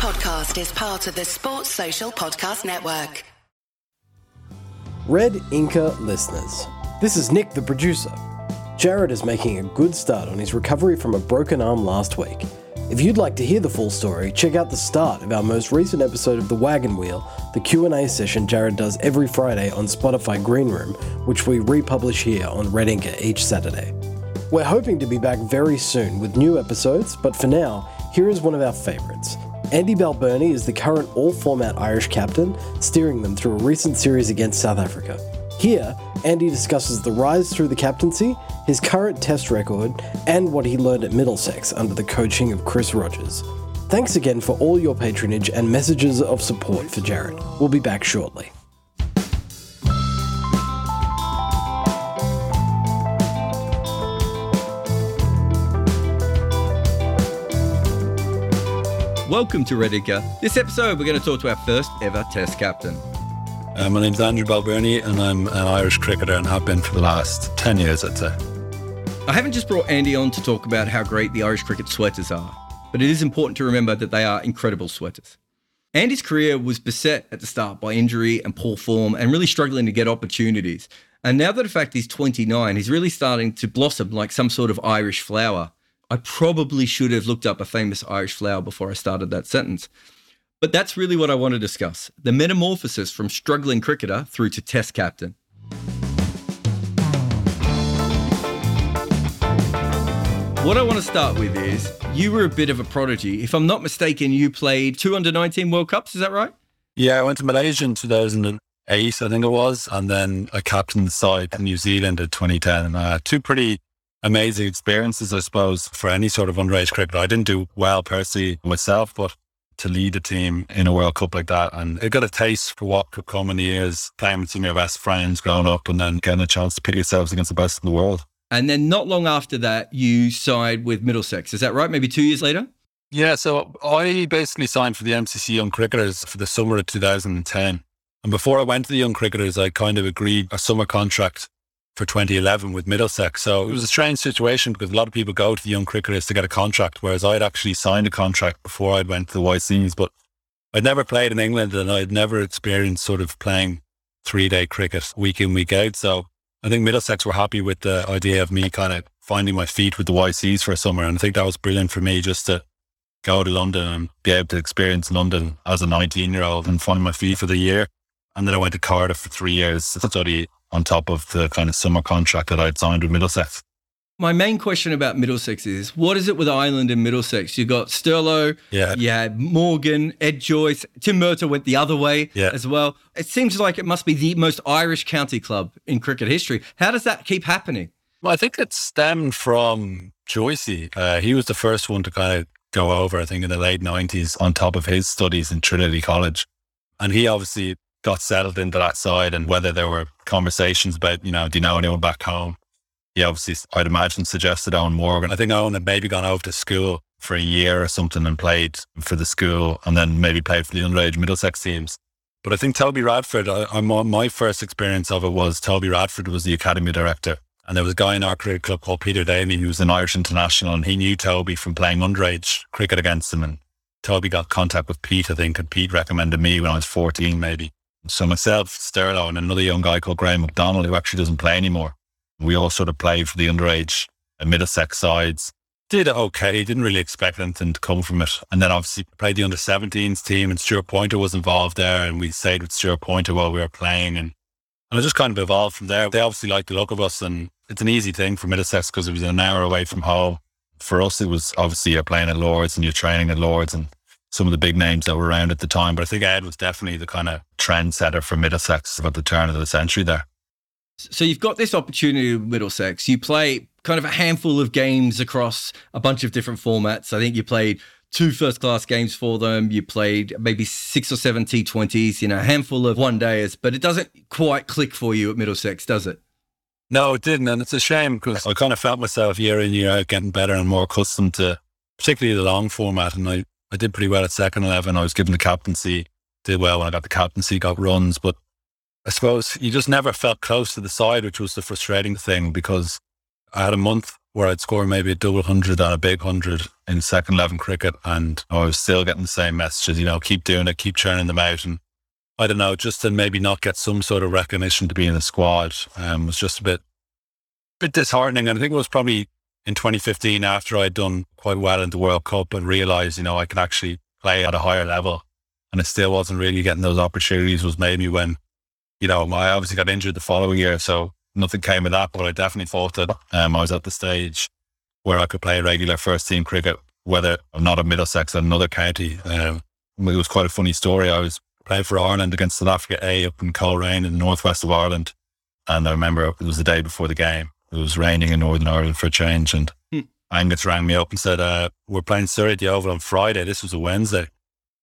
podcast is part of the Sports Social Podcast Network. Red Inker listeners, this is Nick, the producer. Jarrod is making a good start on his recovery from a broken arm last week. If you'd like to hear the full story, check out the start of our most recent episode of The Wagon Wheel, the Q&A session Jarrod does every Friday on Spotify Green Room, which we republish here on Red Inker each Saturday. We're hoping to be back very soon with new episodes, but for now, here is one of our favourites. Andy Balbirnie is the current all format Irish captain, steering them through a recent series against South Africa. Here, Andy discusses the rise through the captaincy, his current test record, and what he learned at Middlesex under the coaching of Chris Rogers. Thanks again for all your patronage and messages of support for Jarrod. We'll be back shortly. Welcome to Red Inker. This episode, we're going to talk to our first ever Test captain. Uh, my name's Andrew Balbirnie, and I'm an Irish cricketer and have been for the last 10 years, I'd say. I haven't just brought Andy on to talk about how great the Irish cricket sweaters are, but it is important to remember that they are incredible sweaters. Andy's career was beset at the start by injury and poor form and really struggling to get opportunities. And now that in fact he's 29, he's really starting to blossom like some sort of Irish flower. I probably should have looked up a famous Irish flower before I started that sentence. But that's really what I want to discuss the metamorphosis from struggling cricketer through to test captain. What I want to start with is you were a bit of a prodigy. If I'm not mistaken, you played two under 19 World Cups, is that right? Yeah, I went to Malaysia in 2008, I think it was, and then I captained the side in New Zealand in 2010. And uh, I had two pretty amazing experiences, I suppose, for any sort of underage cricket. I didn't do well personally myself, but to lead a team in a World Cup like that, and it got a taste for what could come in the years, playing with some of your best friends growing up, and then getting a chance to pit yourselves against the best in the world. And then not long after that, you signed with Middlesex. Is that right? Maybe two years later? Yeah, so I basically signed for the MCC Young Cricketers for the summer of 2010. And before I went to the Young Cricketers, I kind of agreed a summer contract for 2011 with Middlesex. So it was a strange situation because a lot of people go to the young cricketers to get a contract, whereas I'd actually signed a contract before I'd went to the YCs. But I'd never played in England and I'd never experienced sort of playing three day cricket week in, week out. So I think Middlesex were happy with the idea of me kind of finding my feet with the YCs for a summer. And I think that was brilliant for me just to go to London and be able to experience London as a 19 year old and find my feet for the year. And then I went to Cardiff for three years to study on top of the kind of summer contract that I'd signed with Middlesex. My main question about Middlesex is what is it with Ireland and Middlesex? You got Sterlo, yeah. you had Morgan, Ed Joyce, Tim Murtagh went the other way yeah. as well. It seems like it must be the most Irish county club in cricket history. How does that keep happening? Well, I think it stemmed from Joycey. Uh, he was the first one to kind of go over, I think, in the late 90s on top of his studies in Trinity College. And he obviously got settled into that side and whether there were conversations about, you know, do you know anyone back home? He obviously, I'd imagine, suggested Eoin Morgan. I think Eoin had maybe gone over to school for a year or something and played for the school and then maybe played for the underage Middlesex teams. But I think Toby Radford, I, I, my first experience of it was Toby Radford was the academy director. And there was a guy in our cricket club called Peter Daly who was an Irish international and he knew Toby from playing underage cricket against him. And Toby got contact with Pete, I think, and Pete recommended me when I was 14, maybe. So myself, Sterlo, and another young guy called Graham McDonald, who actually doesn't play anymore. We all sort of played for the underage and Middlesex sides. Did okay. Didn't really expect anything to come from it. And then obviously played the under 17s team and Stuart Poynter was involved there. And we stayed with Stuart Poynter while we were playing. And, and it just kind of evolved from there. They obviously liked the look of us. And it's an easy thing for Middlesex because it was an hour away from home. For us, it was obviously you're playing at Lords and you're training at Lords. And some of the big names that were around at the time. But I think Ed was definitely the kind of trendsetter for Middlesex at the turn of the century there. So you've got this opportunity with Middlesex. You play kind of a handful of games across a bunch of different formats. I think you played two first class games for them. You played maybe six or seven T20s, you know, a handful of one days, but it doesn't quite click for you at Middlesex, does it? No, it didn't. And it's a shame because I kind of felt myself year in, year out getting better and more accustomed to particularly the long format. And I, I did pretty well at second 11. I was given the captaincy, did well when I got the captaincy, got runs. But I suppose you just never felt close to the side, which was the frustrating thing because I had a month where I'd score maybe a double hundred and a big hundred in second eleven cricket, and I was still getting the same messages. You know, keep doing it, keep churning them out, and I don't know, just to maybe not get some sort of recognition to be in the squad um, was just a bit, bit disheartening. And I think it was probably in 2015 after I'd done quite well in the World Cup and realized, you know, I could actually play at a higher level, and I still wasn't really getting those opportunities. Was maybe when, you know, I obviously got injured the following year, so nothing came of that, but I definitely thought that um, I was at the stage where I could play regular first team cricket, whether I'm not at Middlesex at another county. Um, it was quite a funny story. I was playing for Ireland against South Africa A up in Coleraine in the northwest of Ireland. And I remember it was the day before the game. It was raining in Northern Ireland for a change. And hmm. Angus rang me up and said, uh, We're playing Surrey at the Oval on Friday. This was a Wednesday.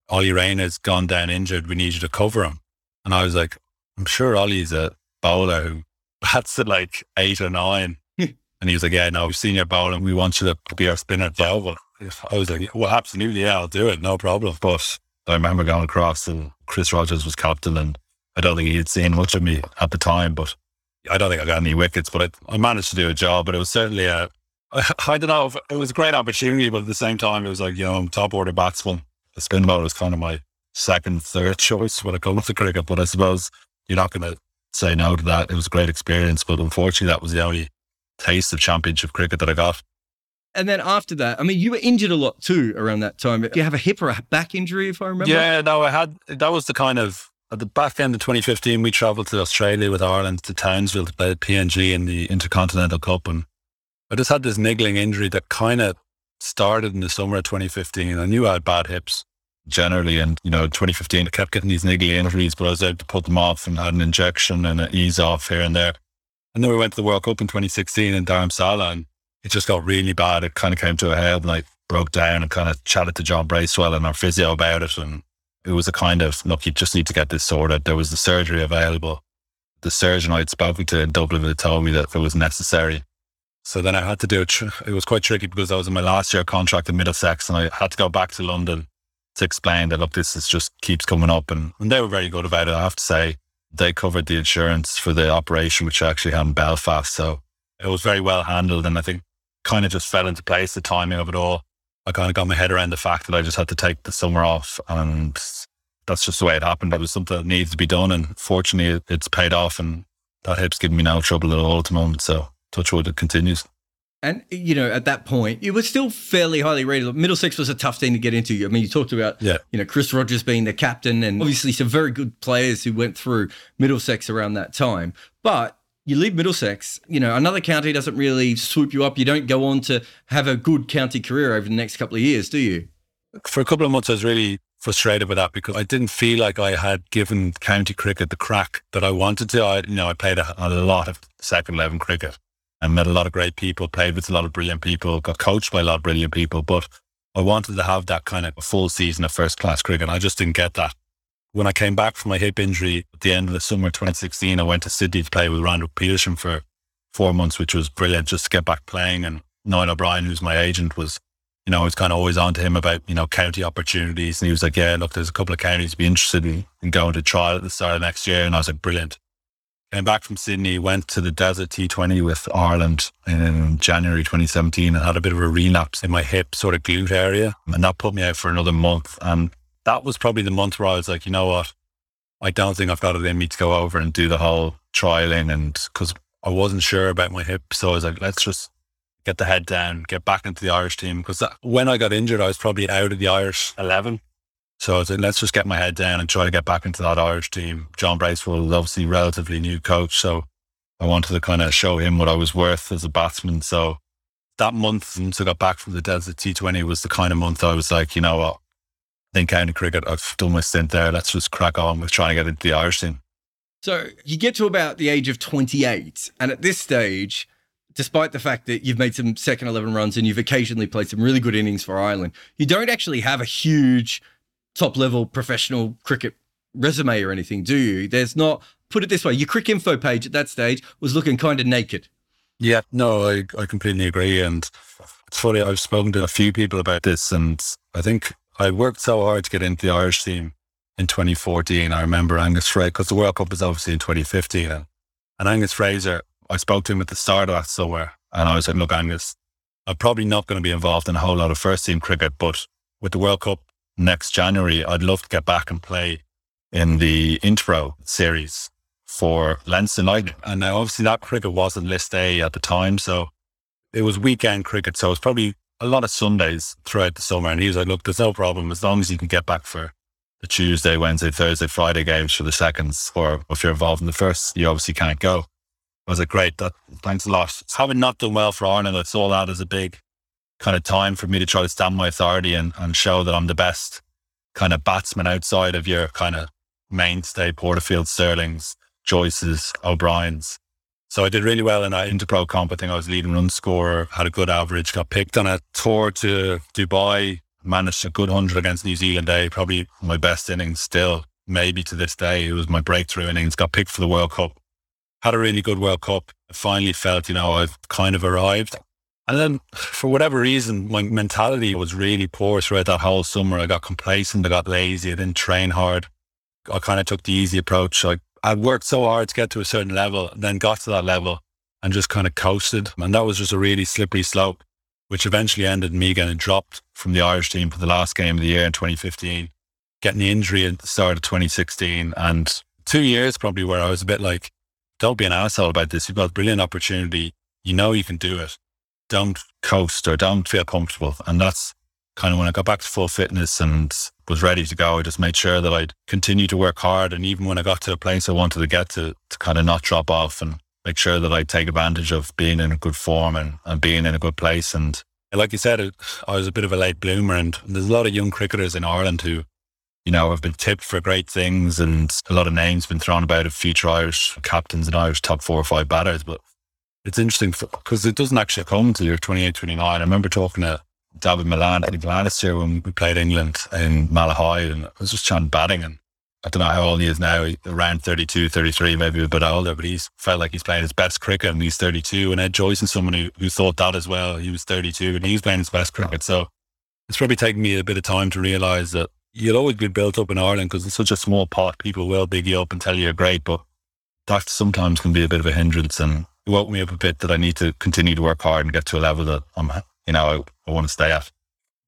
Ollie Rayner's gone down injured. We need you to cover him. And I was like, I'm sure Ollie's a bowler who bats at like eight or nine. and he was like, Yeah, no, we've seen your bowling. We want you to be our spinner at the Oval. I was like, Well, absolutely. Yeah, I'll do it. No problem. But I remember going across and Chris Rogers was captain and I don't think he had seen much of me at the time, but I don't think I got any wickets, but I, I managed to do a job, but it was certainly a, I don't know if it was a great opportunity, but at the same time, it was like, you know, I'm top order batsman. The spin bowler was kind of my second, third choice when it comes to cricket, but I suppose you're not going to say no to that. It was a great experience, but unfortunately, that was the only taste of championship cricket that I got. And then after that, I mean, you were injured a lot too around that time. Do you have a hip or a back injury, if I remember? Yeah, no, I had. That was the kind of at the back end of 2015. We travelled to Australia with Ireland to Townsville to play PNG in the Intercontinental Cup, and I just had this niggling injury that kind of started in the summer of 2015. I knew I had bad hips generally, and you know, 2015 I kept getting these niggly injuries, but I was able to put them off and had an injection and an ease off here and there. And then we went to the World Cup in 2016 in Dharamsala, and it just got really bad. It kind of came to a head and I broke down and kind of chatted to John Bracewell and our physio about it. And it was a kind of, look, you just need to get this sorted. There was the surgery available. The surgeon I had spoken to in Dublin had told me that it was necessary. So then I had to do it. It was quite tricky because I was in my last year contract in Middlesex and I had to go back to London to explain that, look, this is just keeps coming up. And, and they were very good about it. I have to say, they covered the insurance for the operation, which I actually had in Belfast. So it was very well handled. And I think kind of just fell into place, the timing of it all. I kind of got my head around the fact that I just had to take the summer off and that's just the way it happened. It was something that needs to be done. And fortunately, it's paid off and that hip's giving me no trouble at all at the moment. So touch wood, it continues. And, you know, at that point, it was still fairly highly rated. Middlesex was a tough team to get into. I mean, you talked about, yeah. you know, Chris Rogers being the captain and obviously some very good players who went through Middlesex around that time. But you leave Middlesex, you know, another county doesn't really swoop you up. You don't go on to have a good county career over the next couple of years, do you? For a couple of months, I was really frustrated with that because I didn't feel like I had given county cricket the crack that I wanted to. I, you know, I played a, a lot of second 11 cricket and met a lot of great people, played with a lot of brilliant people, got coached by a lot of brilliant people, but I wanted to have that kind of full season of first class cricket. And I just didn't get that. When I came back from my hip injury at the end of the summer 2016, I went to Sydney to play with Randwick Petersham for four months, which was brilliant just to get back playing. And Niall O'Brien, who's my agent, was, you know, I was kind of always on to him about, you know, county opportunities. And he was like, yeah, look, there's a couple of counties to be interested in, in going to trial at the start of next year. And I was like, brilliant. Came back from Sydney, went to the Desert T20 with Ireland in January 2017 and had a bit of a relapse in my hip sort of glute area. And that put me out for another month. And that was probably the month where I was like, you know what? I don't think I've got it in me to go over and do the whole trialing. And because I wasn't sure about my hip. So I was like, let's just get the head down, get back into the Irish team. Because when I got injured, I was probably out of the Irish 11. So I was like, let's just get my head down and try to get back into that Irish team. John Bracewell was obviously relatively new coach. So I wanted to kind of show him what I was worth as a batsman. So that month since I got back from the Desert T20 was the kind of month I was like, you know what? In county cricket. I've done my stint there. Let's just crack on with trying to get into the Irish team. So you get to about the age of 28, and at this stage, despite the fact that you've made some second 11 runs and you've occasionally played some really good innings for Ireland, you don't actually have a huge top level professional cricket resume or anything, do you? There's not, put it this way, your cricket info page at that stage was looking kind of naked. Yeah, no, I, I completely agree. And it's funny, I've spoken to a few people about this, and I think I worked so hard to get into the Irish team in 2014. I remember Angus Fraser, because the World Cup was obviously in 2015. And, Angus Fraser, I spoke to him at the start of that summer And I was like, look, Angus, I'm probably not going to be involved in a whole lot of first team cricket, but with the World Cup next January, I'd love to get back and play in the Interpro series for Leinster United. And now obviously that cricket wasn't list A at the time. So it was weekend cricket. So it was probably a lot of Sundays throughout the summer. And he was like, look, there's no problem as long as you can get back for the Tuesday, Wednesday, Thursday, Friday games for the seconds, or if you're involved in the first, you obviously can't go. I was like, great, that, thanks a lot. Having not done well for Ireland, I saw that as a big kind of time for me to try to stand my authority and, and show that I'm the best kind of batsman outside of your kind of mainstay Porterfield, Stirlings, Joyce's, O'Brien's. So I did really well in that Interpro comp. I think I was leading run scorer, had a good average, got picked on a tour to Dubai, managed a good 100 against New Zealand Day, probably my best innings still, maybe to this day. It was my breakthrough innings, got picked for the World Cup, had a really good World Cup. I finally felt, you know, I've kind of arrived. And then for whatever reason, my mentality was really poor throughout that whole summer. I got complacent, I got lazy, I didn't train hard. I kind of took the easy approach. I, I worked so hard to get to a certain level, and then got to that level and just kind of coasted. And that was just a really slippery slope which eventually ended me getting dropped from the Irish team for the last game of the year in 2015, getting the injury at the start of 2016, and two years probably where I was a bit like, don't be an asshole about this. You've got a brilliant opportunity. You know you can do it. Don't coast or don't feel comfortable. And that's kind of when I got back to full fitness and was ready to go. I just made sure that I'd continue to work hard. And even when I got to a place I wanted to get to, to kind of not drop off and make sure that I take advantage of being in a good form and, and being in a good place. And like you said, I was a bit of a late bloomer, and there's a lot of young cricketers in Ireland who, you know, have been tipped for great things, and a lot of names been thrown about of future Irish captains and Irish top four or five batters. But it's interesting because it doesn't actually come until you're 28, 29. I remember talking to Dawid Malan, Eddie last year when we played England in Malahide, and I was just chatting batting, and I don't know how old he is now, around 32, 33, maybe a bit older, but he's felt like he's playing his best cricket and he's 32. And Ed Joyce is someone who, who thought that as well. He was 32 and he was playing his best cricket. So it's probably taken me a bit of time to realize that you'll always be built up in Ireland because it's such a small pot. People will big you up and tell you you're great, but that sometimes can be a bit of a hindrance. And it woke me up a bit that I need to continue to work hard and get to a level that I'm, you know, I, I want to stay at.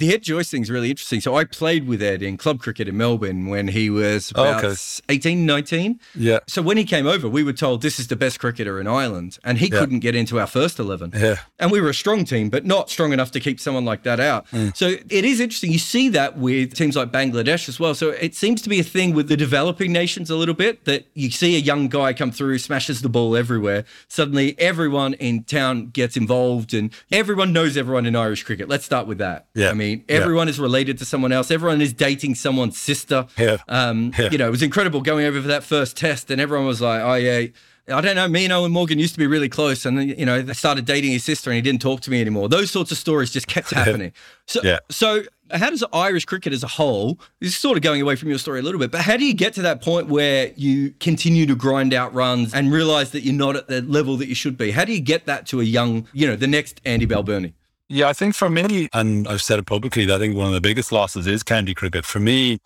The Ed Joyce thing is really interesting. So I played with Ed in club cricket in Melbourne when he was oh, about okay. 18, 19. Yeah. So when he came over, we were told this is the best cricketer in Ireland, and he yeah. couldn't get into our first 11. Yeah. And we were a strong team, but not strong enough to keep someone like that out. Mm. So it is interesting. You see that with teams like Bangladesh as well. So it seems to be a thing with the developing nations a little bit that you see a young guy come through, smashes the ball everywhere. Suddenly everyone in town gets involved and everyone knows everyone in Irish cricket. Let's start with that. Yeah. I mean, mean, everyone yeah. is related to someone else. Everyone is dating someone's sister. Yeah. Um, yeah. You know, it was incredible going over for that first test, and everyone was like, "Oh yeah." I don't know. Me and Eoin Morgan used to be really close, and you know, they started dating his sister, and he didn't talk to me anymore. Those sorts of stories just kept happening. So, yeah. so how does Irish cricket as a whole? This is sort of going away from your story a little bit, but how do you get to that point where you continue to grind out runs and realize that you're not at the level that you should be? How do you get that to a young, you know, the next Andy Balbirnie? Yeah, I think for me, and I've said it publicly, I think one of the biggest losses is county cricket. For me,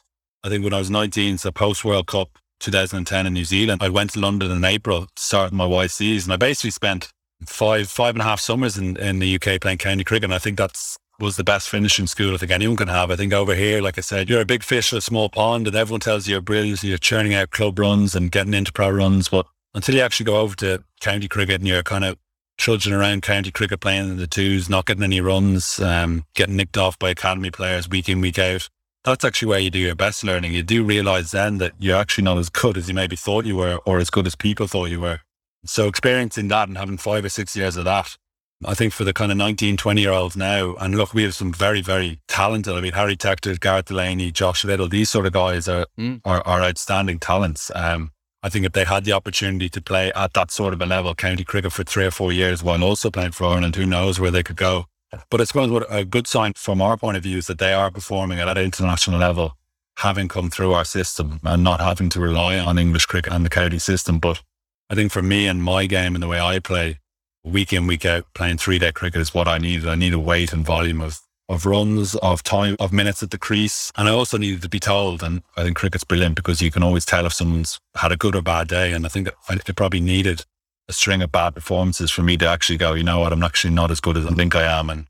I think when I was 19, so post World Cup 2010 in New Zealand, I went to London in April to start my YCs, and I basically spent five five and a half summers in, in the UK playing county cricket. And I think that's was the best finishing school I think anyone can have. I think over here, like I said, you're a big fish in a small pond, and everyone tells you you're brilliant, you're churning out club runs and getting into pro runs, but until you actually go over to county cricket and you're kind of trudging around county cricket playing in the twos, not getting any runs, um, getting nicked off by academy players week in, week out. That's actually where you do your best learning. You do realize then that you're actually not as good as you maybe thought you were or as good as people thought you were. So experiencing that and having five or six years of that, I think for the kind of 19, 20 year olds now, and look, we have some very, very talented. I mean, Harry Tector, Gareth Delaney, Josh Little, these sort of guys are, mm. are, are, outstanding talents. Um, I think if they had the opportunity to play at that sort of a level, county cricket for three or four years while also playing for Ireland, who knows where they could go. But I suppose what a good sign from our point of view is that they are performing at an international level, having come through our system and not having to rely on English cricket and the county system. But I think for me and my game and the way I play, week in, week out, playing three day cricket is what I needed. I need a weight and volume of of runs, of time, of minutes at the crease. And I also needed to be told. And I think cricket's brilliant because you can always tell if someone's had a good or bad day. And I think it probably needed a string of bad performances for me to actually go, you know what, I'm actually not as good as I think I am. And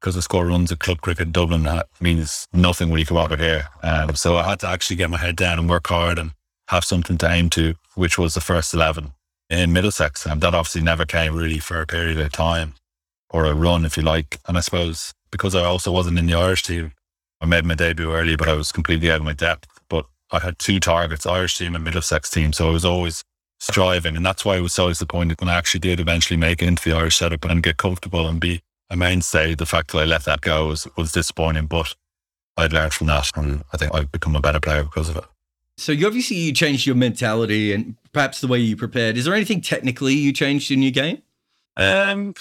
because the score runs at club cricket in Dublin, that means nothing when you come out of here. Um, so I had to actually get my head down and work hard and have something to aim to, which was the first 11 in Middlesex. And that obviously never came really for a period of time or a run, if you like. And I suppose because I also wasn't in the Irish team, I made my debut early, but I was completely out of my depth. But I had two targets, Irish team and Middlesex team. So I was always striving. And that's why I was so disappointed when I actually did eventually make it into the Irish setup and get comfortable and be a mainstay. The fact that I let that go was, was disappointing, but I'd learned from that. And I think I've become a better player because of it. So you obviously you changed your mentality and perhaps the way you prepared. Is there anything technically you changed in your game? Um,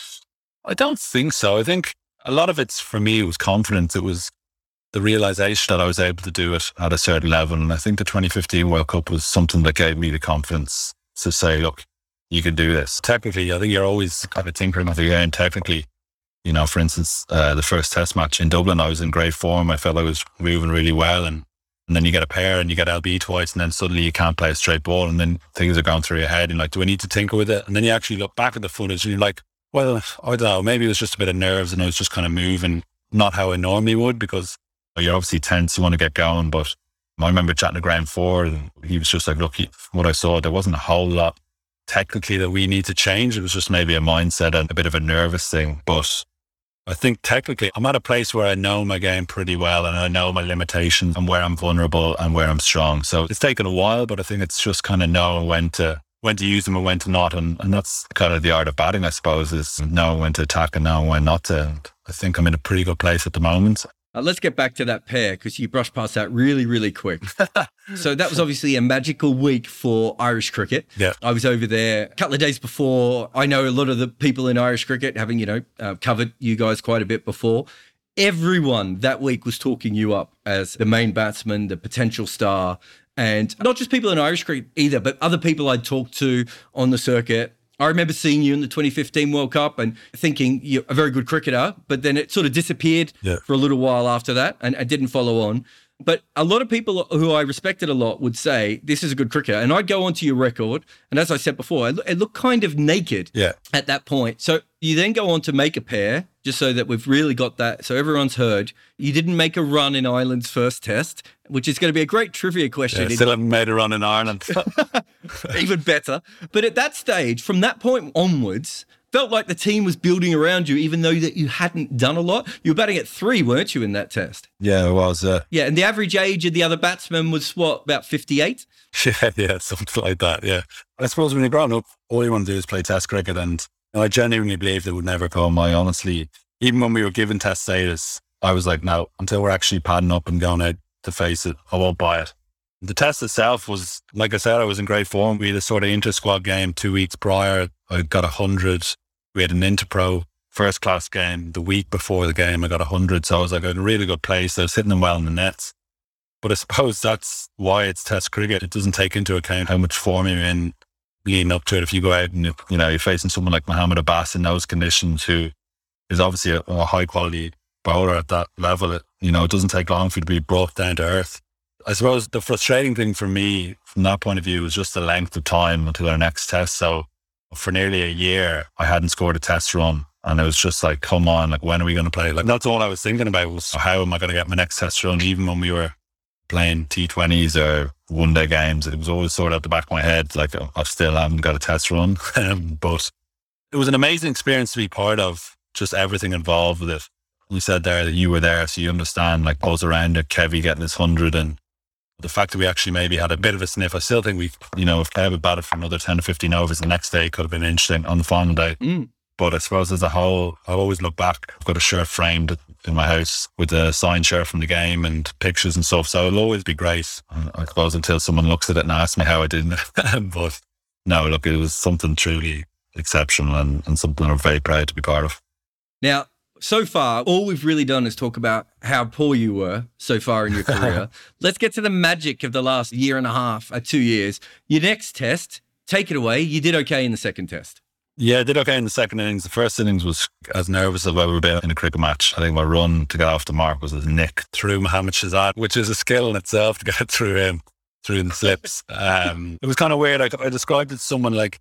I don't think so. I think a lot of it's for me it was confidence. It was the realization that I was able to do it at a certain level. And I think the 2015 World Cup was something that gave me the confidence to say, look, you can do this. Technically, I think you're always kind of tinkering with the game. Technically, you know, for instance, uh, the first test match in Dublin, I was in great form. I felt I was moving really well. And, and then you get a pair and you get LB twice, and then suddenly you can't play a straight ball. And then things are going through your head. And like, do I need to tinker with it? And then you actually look back at the footage and you're like, well, I don't know. Maybe it was just a bit of nerves and I was just kind of moving, not how I normally would, because you're obviously tense. You want to get going. But I remember chatting to Graham Ford and he was just like, look, what I saw, there wasn't a whole lot technically that we need to change. It was just maybe a mindset and a bit of a nervous thing. But I think technically I'm at a place where I know my game pretty well and I know my limitations and where I'm vulnerable and where I'm strong. So it's taken a while, but I think it's just kind of knowing when to when to use them and when to not. And, and that's kind of the art of batting, I suppose, is knowing when to attack and knowing when not to. And I think I'm in a pretty good place at the moment. Uh, let's get back to that pair because you brushed past that really, really quick. so that was obviously a magical week for Irish cricket. Yeah. I was over there a couple of days before. I know a lot of the people in Irish cricket, having, you know, uh, covered you guys quite a bit before. Everyone that week was talking you up as the main batsman, the potential star. And not just people in Irish cricket either, but other people I'd talked to on the circuit I remember seeing you in the 2015 World Cup and thinking you're a very good cricketer, but then it sort of disappeared yeah. for a little while after that and I didn't follow on. But a lot of people who I respected a lot would say, This is a good cricketer. And I'd go onto your record. And as I said before, it looked kind of naked yeah. at that point. So you then go on to make a pair, just so that we've really got that. So everyone's heard. You didn't make a run in Ireland's first test, which is going to be a great trivia question. Yeah, still haven't made a run in Ireland. Even better. But at that stage, from that point onwards, felt like the team was building around you, even though that you hadn't done a lot. You were batting at three, weren't you, in that test? Yeah, it was. Uh, yeah, and the average age of the other batsmen was what, about 58? Yeah, yeah, something like that. Yeah. I suppose when you're growing up, all you want to do is play test cricket. And know, I genuinely believe it would never come. I honestly, even when we were given test status, I was like, no, until we're actually padding up and going out to face it, I won't buy it. The test itself was, like I said, I was in great form. We had a sort of inter squad game two weeks prior. I got a hundred we had an Interpro first class game the week before the game. I got 100. So I was like in a really good place. I was hitting them well in the nets. But I suppose that's why it's test cricket. It doesn't take into account how much form you're in leading up to it. If you go out and, you know, you're facing someone like Mohamed Abbas in those conditions who is obviously a, a high quality bowler at that level, it, you know, it doesn't take long for you to be brought down to earth. I suppose the frustrating thing for me from that point of view was just the length of time until our next test. So for nearly a year, I hadn't scored a test run. And it was just like, come on, like, when are we going to play? Like, that's all I was thinking about was how am I going to get my next test run? Even when we were playing T20s or one day games, it was always sort of at the back of my head, like, I still haven't got a test run. Um, but it was an amazing experience to be part of, just everything involved with it. You said there that you were there, so you understand, like, pulls around it, Kevy getting his 100 and the fact that we actually maybe had a bit of a sniff, I still think we, you know, if Kev had batted for another 10 or 15 overs the next day, could have been interesting on the final day. Mm. But I suppose as a whole, I always look back. I've got a shirt framed in my house with a signed shirt from the game and pictures and stuff. So it'll always be great. I suppose until someone looks at it and asks me how I did it. but no, look, it was something truly exceptional and, and something I'm very proud to be part of. Now, so far, all we've really done is talk about how poor you were so far in your career. Let's get to the magic of the last year and a half, or two years. Your next test, take it away. You did okay in the second test. Yeah, I did okay in the second innings. The first innings was as nervous as I've ever been in a cricket match. I think my run to get off the mark was a nick through Mohammad Shahzad, which is a skill in itself to get through him, through the slips. Um, it was kind of weird. I, I described it to someone like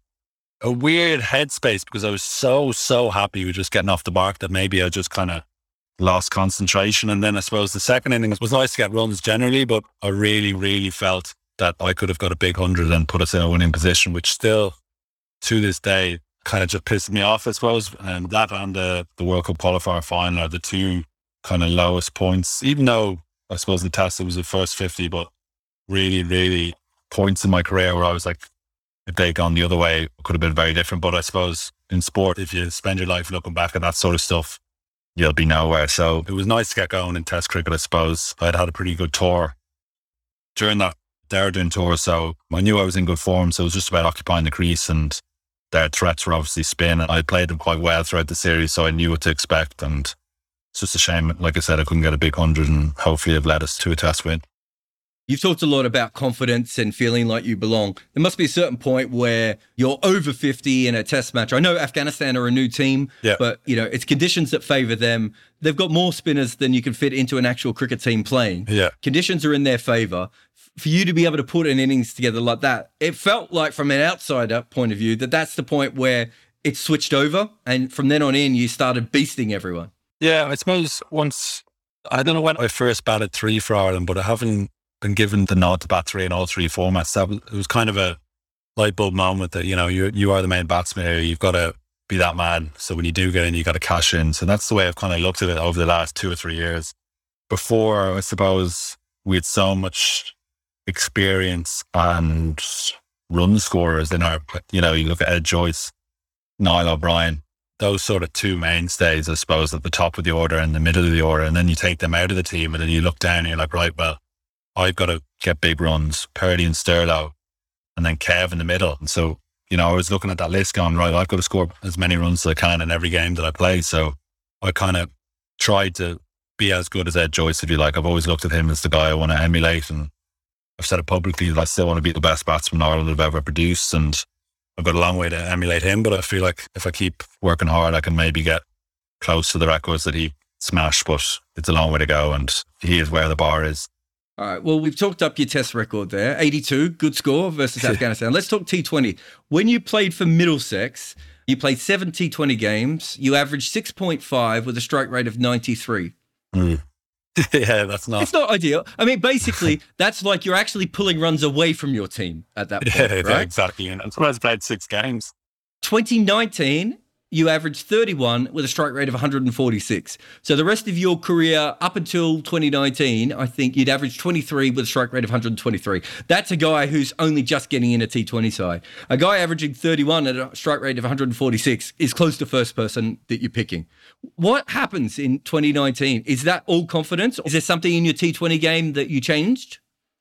a weird headspace because I was so, so happy with just getting off the mark that maybe I just kind of lost concentration. And then I suppose the second innings was nice to get runs generally, but I really, really felt that I could have got a big hundred and put us in a winning position, which still to this day kind of just pissed me off, I suppose. And that and the, the World Cup qualifier final are the two kind of lowest points, even though I suppose the test was the first 50, but really, really points in my career where I was like, if they'd gone the other way, it could have been very different. But I suppose in sport, if you spend your life looking back at that sort of stuff, you'll be nowhere. So it was nice to get going in Test cricket, I suppose. I'd had a pretty good tour during that Dehradun tour, so I knew I was in good form. So it was just about occupying the crease, and their threats were obviously spin. And I played them quite well throughout the series, so I knew what to expect. And it's just a shame, like I said, I couldn't get a big hundred, and hopefully have led us to a Test win. You've talked a lot about confidence and feeling like you belong. There must be a certain point where you're over 50 in a test match. I know Afghanistan are a new team, yeah. but you know, it's conditions that favor them. They've got more spinners than you can fit into an actual cricket team playing. Yeah. Conditions are in their favor. For you to be able to put an innings together like that, it felt like from an outsider point of view that that's the point where it switched over and from then on in you started beasting everyone. Yeah, I suppose once I don't know when I first batted three for Ireland, but I haven't been given the nod to bat three in all three formats. That was, it was kind of a light bulb moment that you know you you are the main batsman here. You've got to be that man. So when you do get in, you got to cash in. So that's the way I've kind of looked at it over the last two or three years. Before, I suppose we had so much experience and run scorers in our. You know, you look at Ed Joyce, Niall O'Brien. Those sort of two mainstays, I suppose, at the top of the order and the middle of the order, and then you take them out of the team, and then you look down and you're like, right, well, I've got to get big runs, Purdy and Sterlo, and then Kev in the middle. And so, you know, I was looking at that list going, right, I've got to score as many runs as I can in every game that I play. So I kind of tried to be as good as Ed Joyce, if you like. I've always looked at him as the guy I want to emulate. And I've said it publicly that I still want to be the best batsman Ireland have ever produced. And I've got a long way to emulate him. But I feel like if I keep working hard, I can maybe get close to the records that he smashed. But it's a long way to go. And he is where the bar is. All right. Well, we've talked up your test record there 82, good score versus Afghanistan. Let's talk T20. When you played for Middlesex, you played seven T20 games. You averaged 6.5 with a strike rate of 93. Mm. yeah, that's not. It's not ideal. I mean, basically, that's like you're actually pulling runs away from your team at that point. Yeah, right? exactly. And I played six games. 2019, you averaged 31 with a strike rate of 146. So the rest of your career up until 2019, I think you'd average 23 with a strike rate of 123. That's a guy who's only just getting in a T20 side. A guy averaging 31 at a strike rate of 146 is close to first person that you're picking. What happens in 2019? Is that all confidence? Is there something in your T20 game that you changed?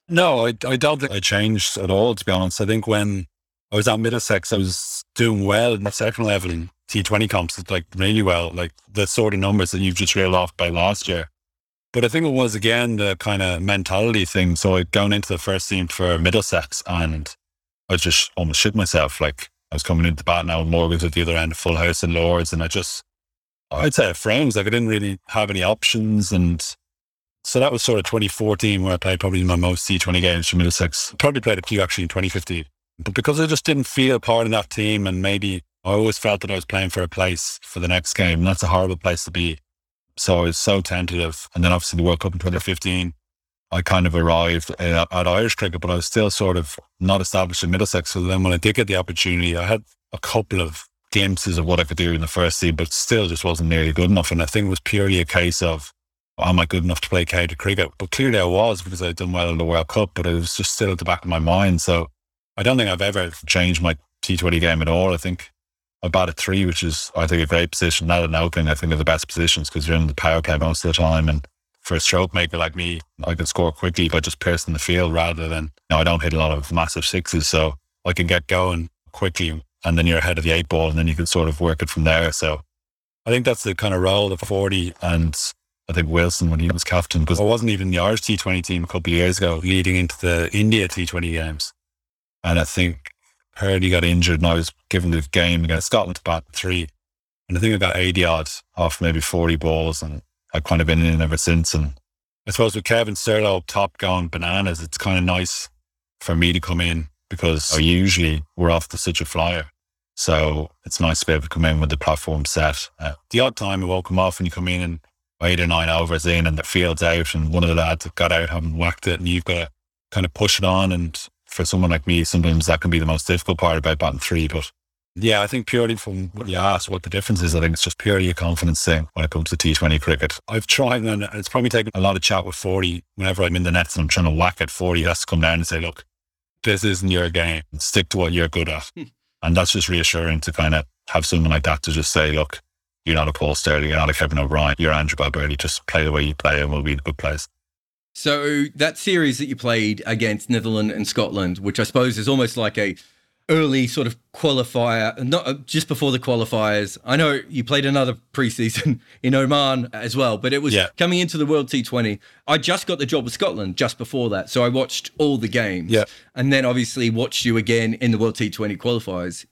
No, I, I don't think I changed at all, to be honest. I think when I was at Middlesex, I was doing well in the second level in T20 comps like really well, like the sort of numbers that you've just reeled off by last year. But I think it was again the kind of mentality thing. So I'd gone into the first team for Middlesex and I just almost shit myself. Like I was coming into the bat now with Morgan's at the other end of Full House and Lords and I just I'd say frames. Like I didn't really have any options and so that was sort of 2014 where I played probably my most T20 games for Middlesex. Probably played a few actually in 2015. But because I just didn't feel part of that team and maybe I always felt that I was playing for a place for the next game. And that's a horrible place to be. So I was so tentative. And then obviously the World Cup in 2015, I kind of arrived at, at Irish cricket, but I was still sort of not established in Middlesex. So then when I did get the opportunity, I had a couple of glimpses of what I could do in the first team, but still just wasn't nearly good enough. And I think it was purely a case of, am I good enough to play county cricket? But clearly I was because I'd done well in the World Cup, but it was just still at the back of my mind. So I don't think I've ever changed my T20 game at all. I think I batted three, which is, I think, a great position. Not and opening, I think, are the best positions because you're in the power play most of the time. And for a stroke maker like me, I can score quickly by just piercing the field rather than, you know, I don't hit a lot of massive sixes. So I can get going quickly and then you're ahead of the eight ball and then you can sort of work it from there. So I think that's the kind of role of 40 and I think Wilson when he was captain because I wasn't even the Irish T20 team a couple of years ago leading into the India T20 games. And I think Purdy got injured and I was given the game against Scotland to bat three. And I think I got 80 odd off maybe 40 balls and I've kind of been in ever since. And I suppose with Kevin Sterlo top going bananas, it's kind of nice for me to come in because I usually we're off to such a flyer. So it's nice to be able to come in with the platform set. Uh, the odd time it won't come off when you come in and eight or nine overs in and the field's out and one of the lads have got out haven't whacked it and you've got to kind of push it on. And for someone like me, sometimes that can be the most difficult part about batting three. But yeah, I think purely from what you asked, what the difference is, I think it's just purely a confidence thing when it comes to T20 cricket. I've tried, and it's probably taken a lot of chat with Fordy. Whenever I'm in the nets and I'm trying to whack at 40, he has to come down and say, look, this isn't your game. Stick to what you're good at. Hmm. and that's just reassuring to kind of have someone like that to just say, look, you're not a Paul Stirling, you're not a Kevin O'Brien, you're Andrew Balbirnie. Just play the way you play and we'll be the good players. So that series that you played against Netherlands and Scotland, which I suppose is almost like a early sort of qualifier, not uh, just before the qualifiers. I know you played another preseason in Oman as well, but it was yeah. coming into the World T20. I just got the job with Scotland just before that, so I watched all the games, yeah. and then obviously watched you again in the World T20 qualifiers.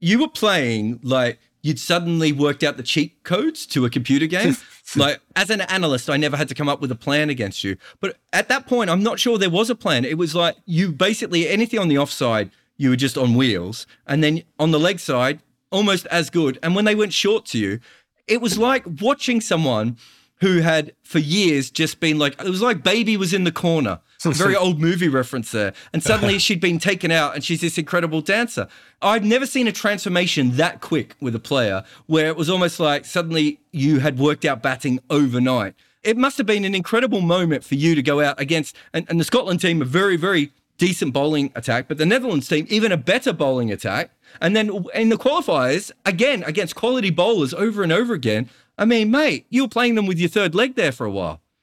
You were playing like you'd suddenly worked out the cheat codes to a computer game. like as an analyst, I never had to come up with a plan against you. But at that point, I'm not sure there was a plan. It was like you basically anything on the offside, you were just on wheels. And then on the leg side, almost as good. And when they went short to you, it was like watching someone who had for years just been like, it was like baby was in the corner. A very old movie reference there. And suddenly she'd been taken out and she's this incredible dancer. I've never seen a transformation that quick with a player where it was almost like suddenly you had worked out batting overnight. It must have been an incredible moment for you to go out against, and, and the Scotland team, a very, very decent bowling attack, but the Netherlands team, even a better bowling attack. And then in the qualifiers, again, against quality bowlers over and over again. I mean, mate, you were playing them with your third leg there for a while.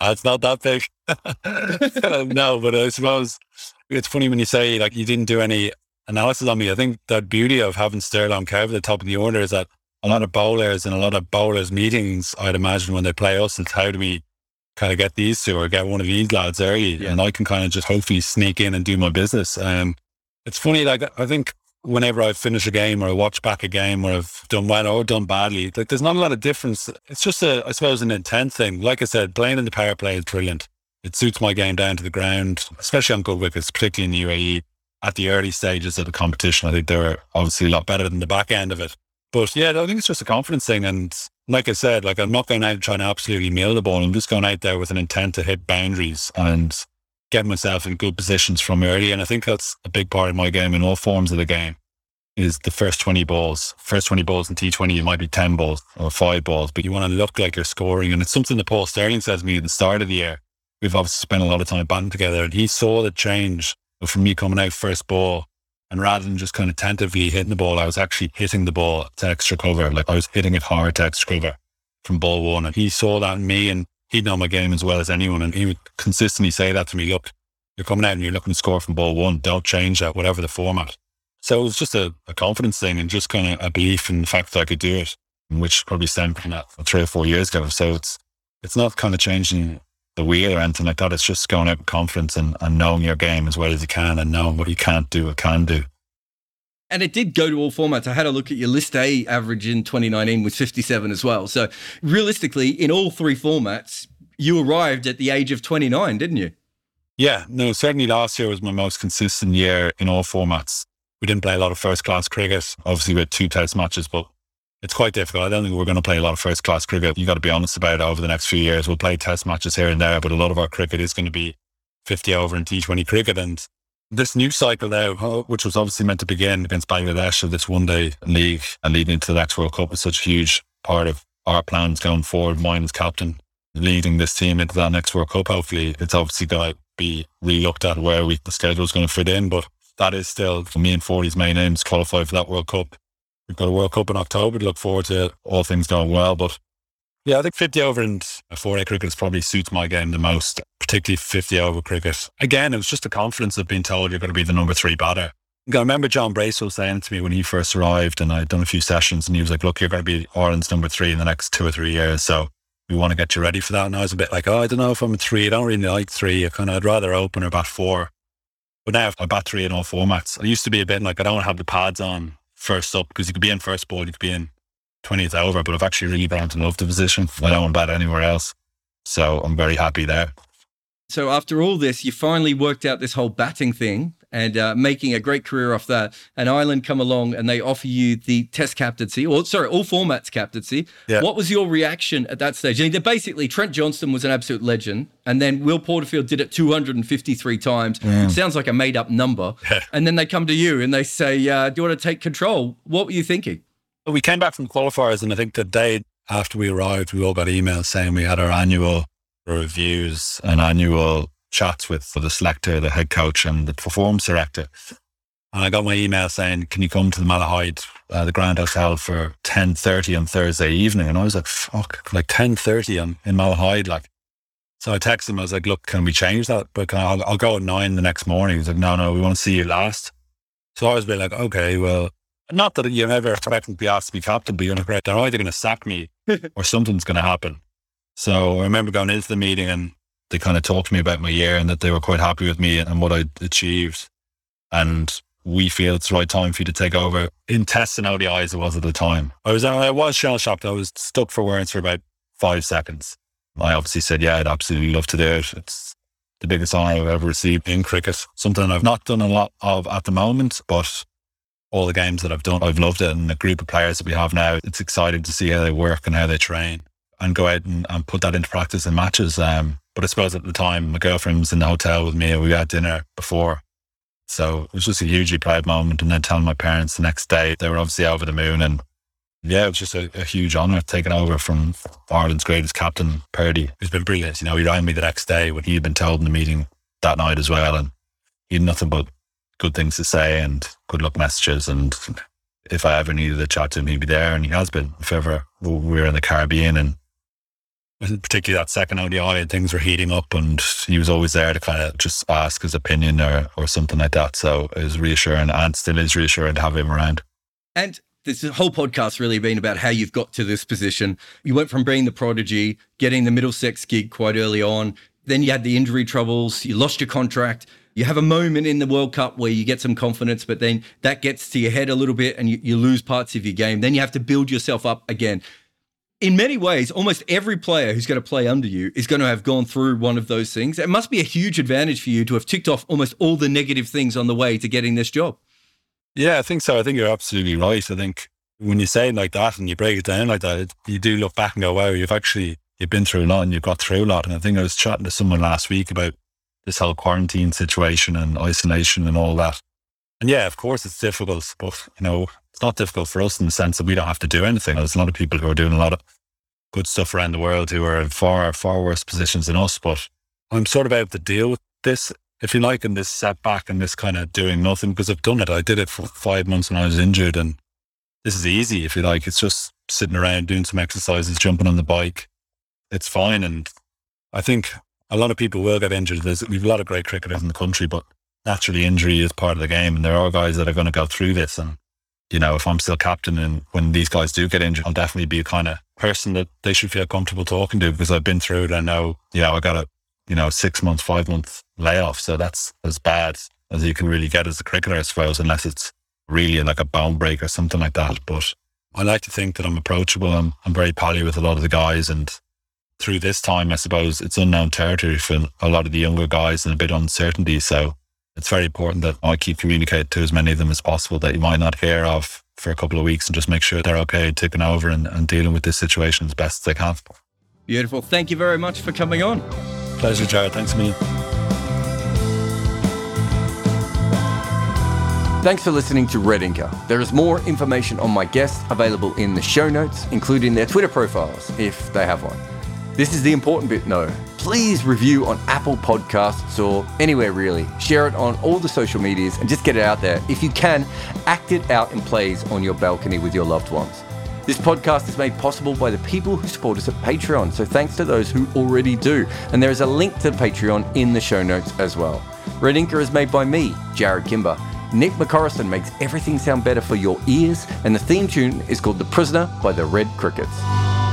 it's not that big. no, but I suppose it's funny when you say like you didn't do any analysis on me. I think the beauty of having Stirling Kev at the top of the order is that a lot of bowlers and a lot of bowlers meetings, I'd imagine when they play us, it's how do we kind of get these two or get one of these lads early, yeah. and I can kind of just hopefully sneak in and do my business. Um, it's funny, like I think whenever I finish a game or I watch back a game where I've done well or done badly, like there's not a lot of difference. It's just a, I suppose, an intent thing. Like I said, playing in the power play is brilliant. It suits my game down to the ground, especially on good wickets, particularly in the UAE. At the early stages of the competition, I think they're obviously a lot better than the back end of it. But yeah, I think it's just a confidence thing. And like I said, like I'm not going out trying to absolutely nail the ball. I'm just going out there with an intent to hit boundaries and get myself in good positions from early. And I think that's a big part of my game in all forms of the game is the first 20 balls. First 20 balls in T20, it might be 10 balls or five balls, but you want to look like you're scoring. And it's something that Paul Stirling says to me at the start of the year. We've obviously spent a lot of time batting together and he saw the change from me coming out first ball and rather than just kind of tentatively hitting the ball, I was actually hitting the ball to extra cover. Like I was hitting it hard to extra cover from ball one. And he saw that in me and he'd know my game as well as anyone. And he would consistently say that to me, look, you're coming out and you're looking to score from ball one. Don't change that, whatever the format. So it was just a, a confidence thing and just kind of a belief in the fact that I could do it, which probably stemmed from that three or four years ago. So it's, it's not kind of changing the wheel or anything like that. It's just going out with confidence and, and knowing your game as well as you can and knowing what you can't do or can do. And it did go to all formats. I had a look at your list A average in 2019 was 57 as well. So realistically, in all three formats, you arrived at the age of 29, didn't you? Yeah, no, certainly last year was my most consistent year in all formats. We didn't play a lot of first class cricket. Obviously, we had two test matches, but it's quite difficult. I don't think we're going to play a lot of first class cricket. You've got to be honest about it over the next few years. We'll play test matches here and there, but a lot of our cricket is going to be 50 over in T20 cricket. And this new cycle now, which was obviously meant to begin against Bangladesh of this one day league and leading into the next World Cup is such a huge part of our plans going forward. Mine as captain, leading this team into that next World Cup. Hopefully, it's obviously going to be re-looked at where we, the schedule is going to fit in, but that is still me and Fordy's main aims qualify for that World Cup. We've got a World Cup in October to look forward to, all things going well. But yeah, I think 50 over and 4A cricket probably suits my game the most, particularly 50 over cricket. Again, it was just the confidence of being told you're going to be the number three batter. I remember John Bracewell saying to me when he first arrived, and I'd done a few sessions, and he was like, Look, you're going to be Ireland's number three in the next two or three years. So we want to get you ready for that. And I was a bit like, Oh, I don't know if I'm a three. I don't really like three. I kind of, I'd rather open or bat four. But now I bat three in all formats. I used to be a bit like I don't have the pads on first up because you could be in first ball, you could be in 20th over, but I've actually really grown to love the position. I don't want to bat anywhere else. So I'm very happy there. So after all this, you finally worked out this whole batting thing and uh, making a great career off that. And Ireland come along and they offer you the Test captaincy, or sorry, all formats captaincy. Yeah. What was your reaction at that stage? I mean, basically, Trent Johnston was an absolute legend, and then Will Porterfield did it 253 times. It sounds like a made up number. and then they come to you and they say, uh, "Do you want to take control?" What were you thinking? We came back from qualifiers, and I think the day after we arrived, we all got emails saying we had our annual reviews and annual chats with the selector, the head coach, and the performance director. And I got my email saying, "Can you come to the Malahide, uh, the Grand Hotel, for ten thirty on Thursday evening?" And I was like, "Fuck, like ten thirty on in Malahide, like." So I texted him. I was like, "Look, can we change that? But can I, I'll, I'll go at nine the next morning." He's like, "No, no, we want to see you last." So I was bit like, "Okay, well, not that you're never expecting to be asked to be captain, but you're like, right, they're either going to sack me or something's going to happen." So I remember going into the meeting and they kind of talked to me about my year and that they were quite happy with me and what I'd achieved. And we feel it's the right time for you to take over in tests and ODIs it was at the time. I was I was shell shocked. I was stuck for words for about five seconds. I obviously said, yeah, I'd absolutely love to do it. It's the biggest honour I've ever received in cricket. Something I've not done a lot of at the moment, but all the games that I've done, I've loved it. And the group of players that we have now, it's exciting to see how they work and how they train and go out and, and put that into practice in matches. Um, but I suppose at the time, my girlfriend was in the hotel with me and we had dinner before. So it was just a hugely proud moment. And then telling my parents the next day, they were obviously over the moon. And yeah, it was just a, a huge honour taking over from Ireland's greatest captain, Porty, who's been brilliant. You know, he rang me the next day when he had been told in the meeting that night as well. And he had nothing but good things to say and good luck messages. And if I ever needed a chat to him, he'd be there. And he has been. If ever we were in the Caribbean and particularly that second ODI things were heating up and he was always there to kind of just ask his opinion or, or something like that. So it was reassuring and still is reassuring to have him around. And this whole podcast really been about how you've got to this position. You went from being the prodigy, getting the Middlesex gig quite early on. Then you had the injury troubles. You lost your contract. You have a moment in the World Cup where you get some confidence, but then that gets to your head a little bit and you, you lose parts of your game. Then you have to build yourself up again. In many ways, almost every player who's going to play under you is going to have gone through one of those things. It must be a huge advantage for you to have ticked off almost all the negative things on the way to getting this job. Yeah, I think so. I think you're absolutely right. I think when you say it like that and you break it down like that, it, you do look back and go, wow, you've actually you've been through a lot and you've got through a lot. And I think I was chatting to someone last week about this whole quarantine situation and isolation and all that. And yeah, of course it's difficult, but you know, it's not difficult for us in the sense that we don't have to do anything. There's a lot of people who are doing a lot of good stuff around the world who are in far, far worse positions than us. But I'm sort of able to deal with this, if you like, in this setback and this kind of doing nothing because I've done it. I did it for five months when I was injured and this is easy, if you like. It's just sitting around doing some exercises, jumping on the bike. It's fine. And I think a lot of people will get injured. There's, we've a lot of great cricketers in the country, but naturally injury is part of the game. And there are guys that are going to go through this. And, you know, if I'm still captain and when these guys do get injured, I'll definitely be a kind of person that they should feel comfortable talking to because I've been through it. I know, you know, I got a, you know, six months, five month layoff. So that's as bad as you can really get as a cricketer, I suppose, unless it's really like a bone break or something like that. But I like to think that I'm approachable. I'm, I'm very pally with a lot of the guys and through this time, I suppose it's unknown territory for a lot of the younger guys and a bit uncertainty. So it's very important that I keep communicating to as many of them as possible that you might not hear of for a couple of weeks and just make sure they're okay taking over and, and dealing with this situation as best as they can. Beautiful. Thank you very much for coming on. Pleasure, Jarrod. Thanks a million. Thanks for listening to Red Inker. There is more information on my guests available in the show notes, including their Twitter profiles, if they have one. This is the important bit, though. Please review on Apple Podcasts or anywhere really. Share it on all the social medias and just get it out there. If you can, act it out in plays on your balcony with your loved ones. This podcast is made possible by the people who support us at Patreon, so thanks to those who already do. And there is a link to Patreon in the show notes as well. Red Inker is made by me, Jarrod Kimber. Nick McCorriston makes everything sound better for your ears, and the theme tune is called The Prisoner by the Red Crickets.